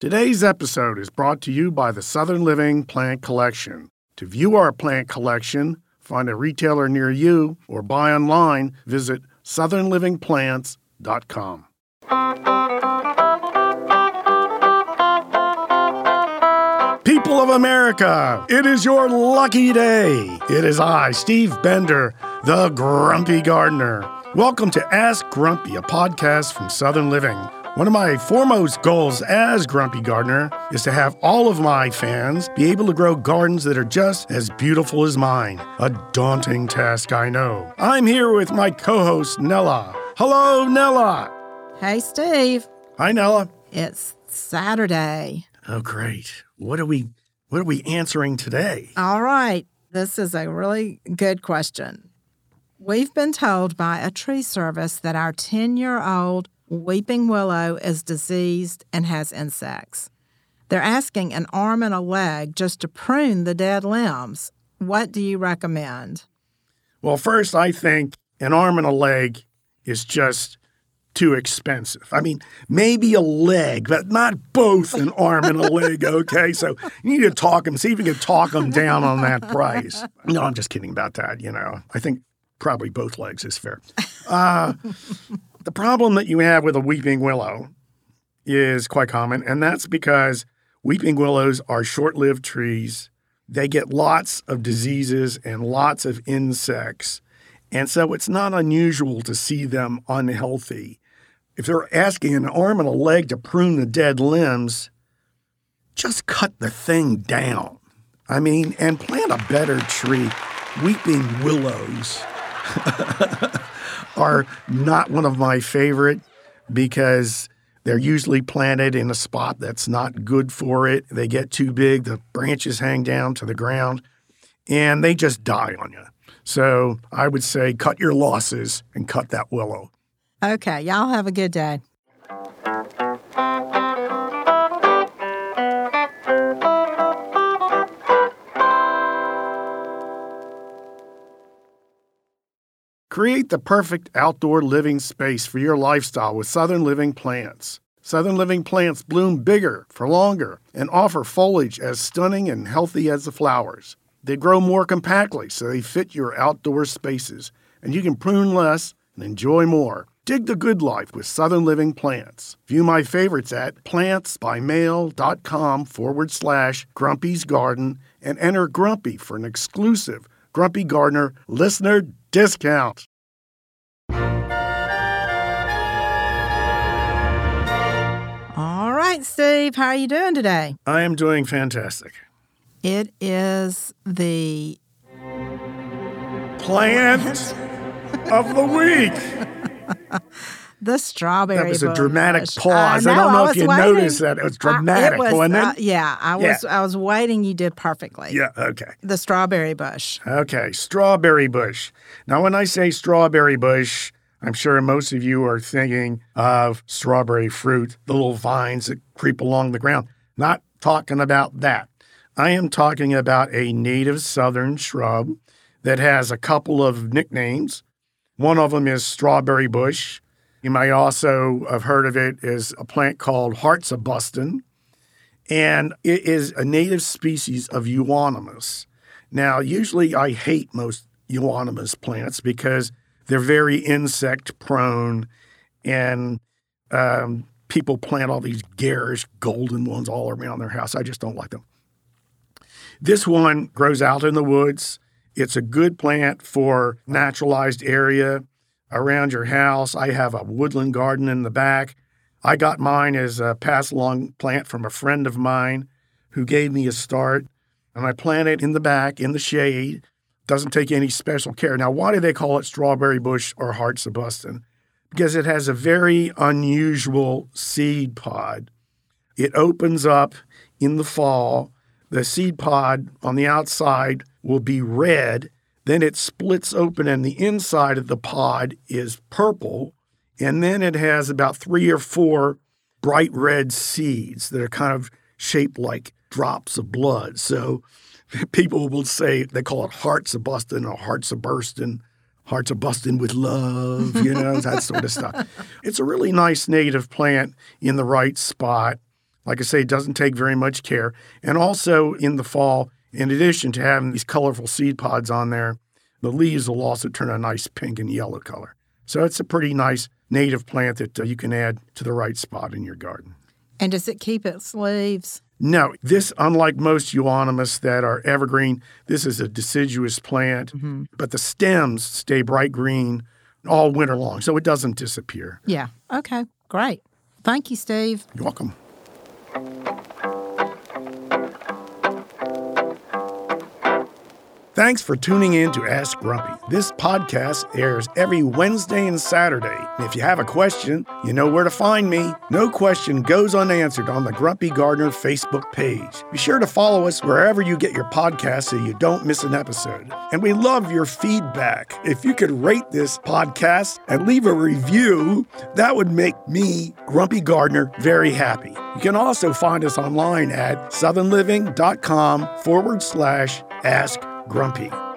Today's episode is brought to you by the Southern Living Plant Collection. To view our plant collection, find a retailer near you, or buy online, visit southernlivingplants.com. People of America, it is your lucky day. It is I, Steve Bender, the Grumpy Gardener. Welcome to Ask Grumpy, a podcast from Southern Living. One of my foremost goals as Grumpy Gardener is to have all of my fans be able to grow gardens that are just as beautiful as mine. A daunting task, I know. I'm here with my co host, Nellah. Hello, Nellah. Hey, Steve. Hi, Nellah. It's Saturday. Oh, great. What are we what are we answering today? All right. This is a really good question. We've been told by a tree service that our 10 year old weeping willow is diseased and has insects. They're asking an arm and a leg just to prune the dead limbs. What do you recommend? Well, first, I think an arm and a leg is just too expensive. I mean, maybe a leg, but not both an arm and a leg, okay? So you need to talk them, see if you can talk them down on that price. No, I'm just kidding about that, you know. I think probably both legs is fair. Uh, the problem that you have with a weeping willow is quite common, and that's because weeping willows are short lived trees. They get lots of diseases and lots of insects. And so it's not unusual to see them unhealthy. If they're asking an arm and a leg to prune the dead limbs, just cut the thing down. I mean, and plant a better tree. Weeping willows are not one of my favorite because they're usually planted in a spot that's not good for it. They get too big, the branches hang down to the ground, and they just die on you. So I would say cut your losses and cut that willow. Okay, y'all have a good day. Create the perfect outdoor living space for your lifestyle with Southern Living plants. Southern Living plants bloom bigger for longer and offer foliage as stunning and healthy as the flowers. They grow more compactly so they fit your outdoor spaces, and you can prune less and enjoy more. Dig the good life with Southern Living plants. View my favorites at plantsbymail.com forward slash Grumpy's Garden and enter Grumpy for an exclusive Grumpy Gardener listener discount. All right, Steve, how are you doing today? I am doing fantastic. It is the Plant of the week. the strawberry. That was a dramatic I pause. I, know, don't know I if you waiting. noticed that. It was I- dramatic, it was, wasn't it? uh, yeah, I was. I was waiting. You did perfectly. yeah, okay. The strawberry bush. Okay, strawberry bush. Now, when I say strawberry bush, I'm sure most of you are thinking of strawberry fruit, the little vines that creep along the ground. Not talking about that. I am talking about a native southern shrub that has a couple of nicknames. One of them is strawberry bush. You might also have heard of it as a plant called hearts of Buston. And it is a native species of euonymus. Now, usually I hate most euonymus plants because they're very insect prone and um, people plant all these garish golden ones all around their house. I just don't like them. This one grows out in the woods. It's a good plant for naturalized area around your house. I have a woodland garden in the back. I got mine as a pass along plant from a friend of mine who gave me a start, and I plant it in the back in the shade. Doesn't take any special care. Now, why do they call it strawberry bush or hearts of Buston? Because it has a very unusual seed pod. It opens up in the fall. The seed pod on the outside will be red. Then it splits open, and the inside of the pod is purple. And then it has about three or four bright red seeds that are kind of shaped like drops of blood. So people will say they call it hearts of busting or hearts of bursting, hearts of busting with love, you know, that sort of stuff. It's a really nice native plant in the right spot. Like I say, it doesn't take very much care. And also in the fall, in addition to having these colorful seed pods on there, the leaves will also turn a nice pink and yellow color. So it's a pretty nice native plant that uh, you can add to the right spot in your garden. And does it keep its leaves? No, this, unlike most euonymus that are evergreen, this is a deciduous plant, mm-hmm. but the stems stay bright green all winter long, so it doesn't disappear. Yeah. Okay. Great. Thank you, Steve. You're welcome. Thanks for tuning in to Ask Grumpy. This podcast airs every Wednesday and Saturday. If you have a question, you know where to find me. No question goes unanswered on the Grumpy Gardener Facebook page. Be sure to follow us wherever you get your podcasts so you don't miss an episode. And we love your feedback. If you could rate this podcast and leave a review, that would make me, Grumpy Gardener, very happy. You can also find us online at southernliving.com forward slash ask grumpy.